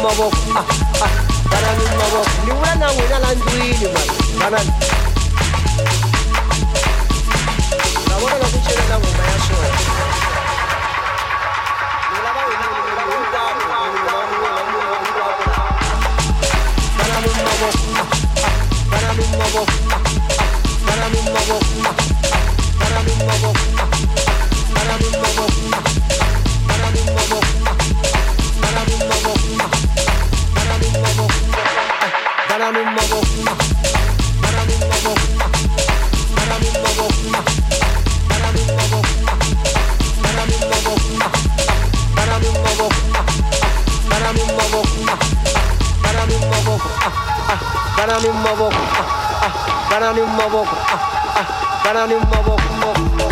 mabok ah ah Kanan mabok Ni wala na wala lang duwili man Kanan Nawala na kung sila lang umaya siya Wala ba wala wala wala Kanan mabok ah ah Kanan mabok ah ah Kanan mabok ah ah Kanan mabok ah ah Kanan mabok ah ah Para ni un mobo, para ni un mobo, mobo.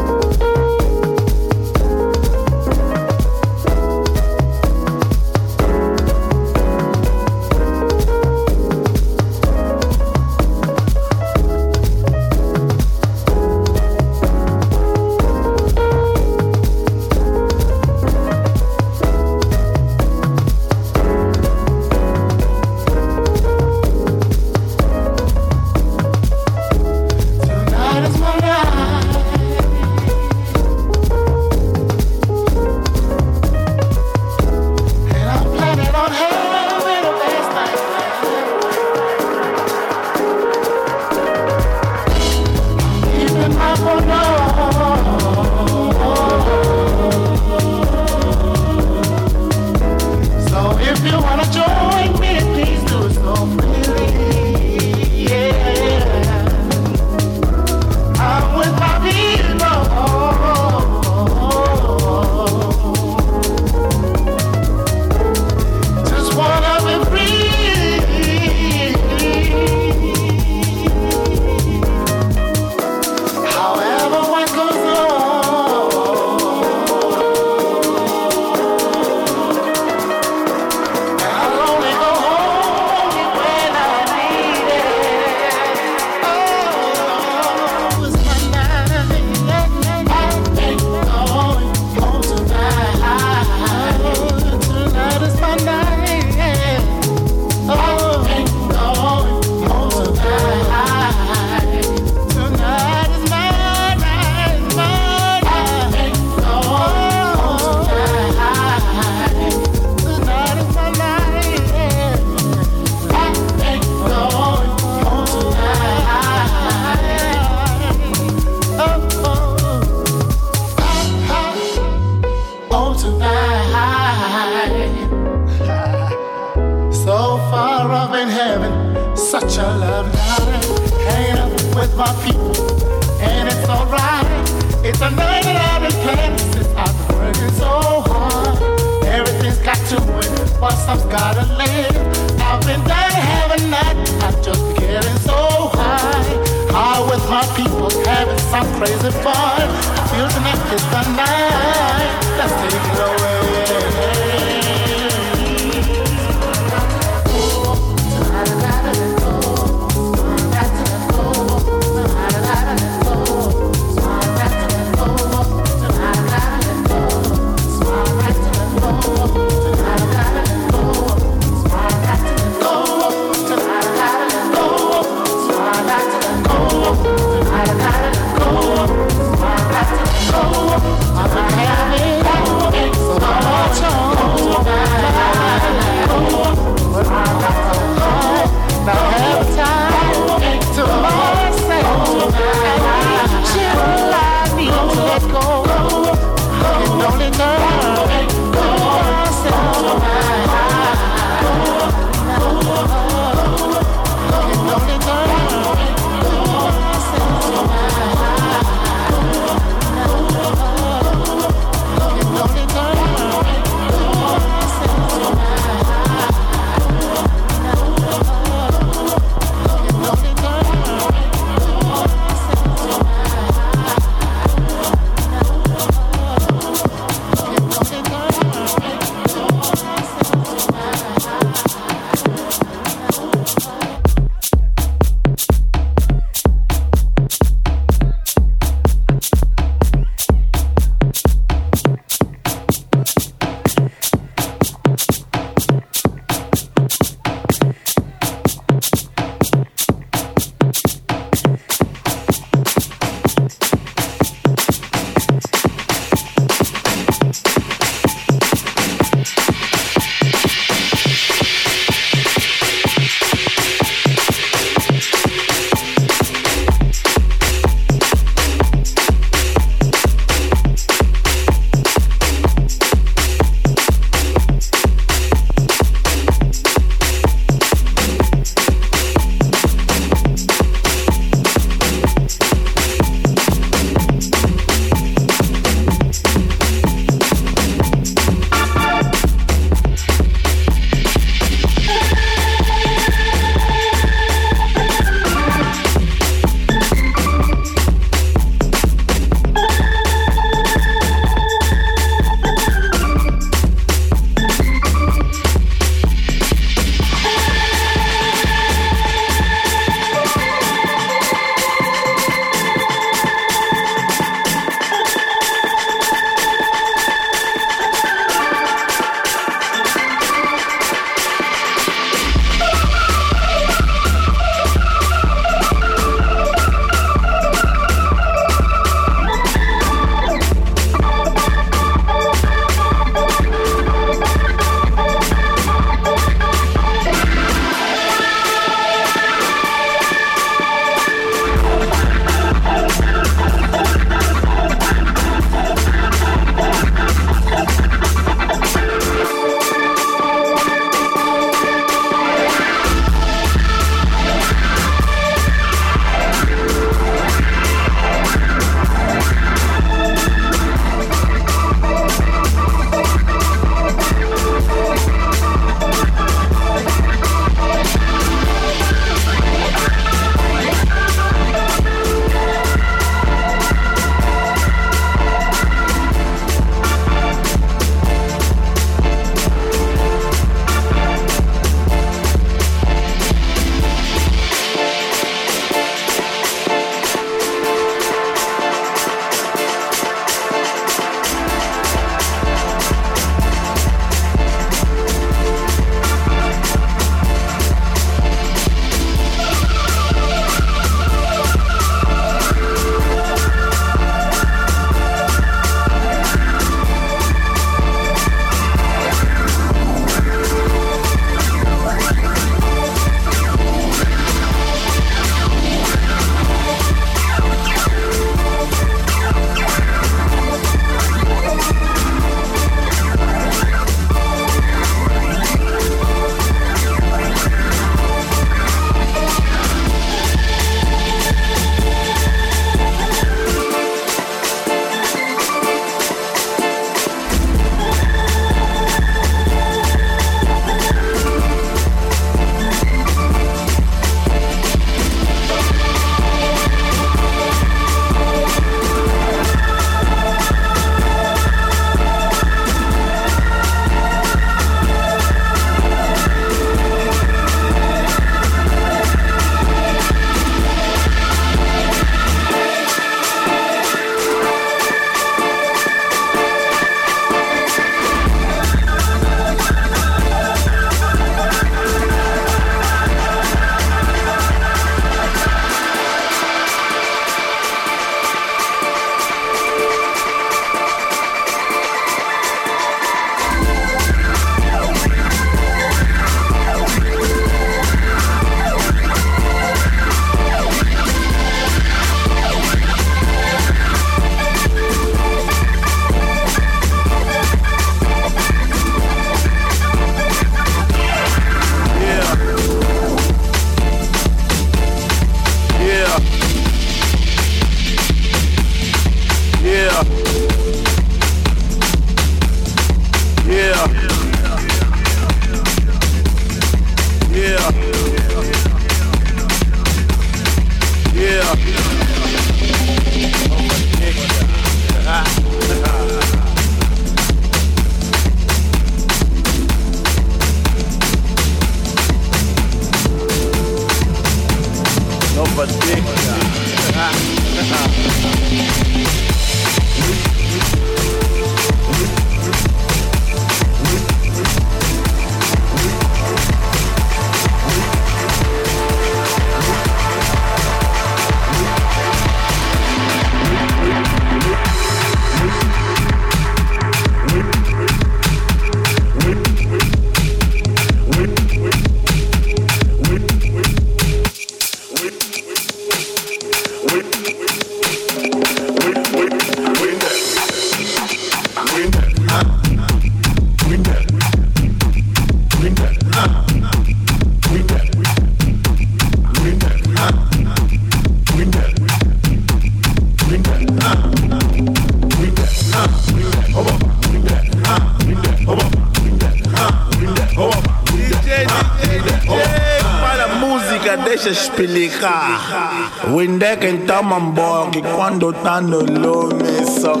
Windek en Tamambong, quando tanto lo me so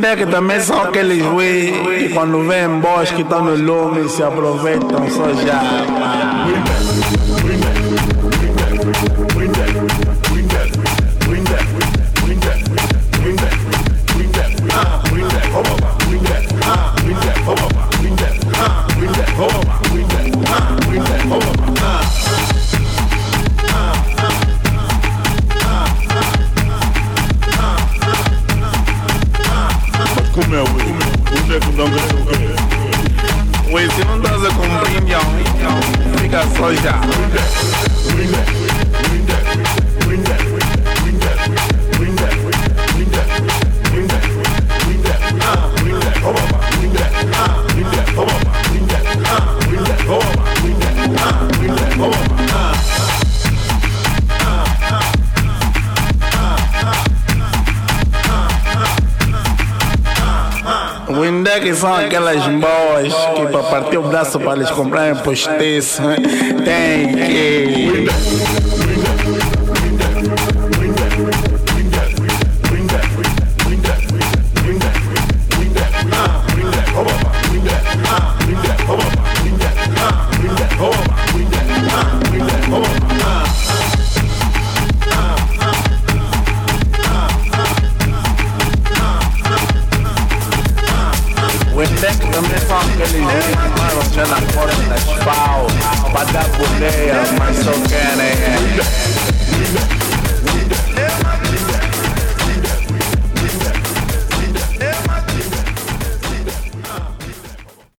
direttamente aquele joelho e quando vem bosque tá no lume se aproveita, só já. Para partir o braço para eles comprarem postiço, tem que.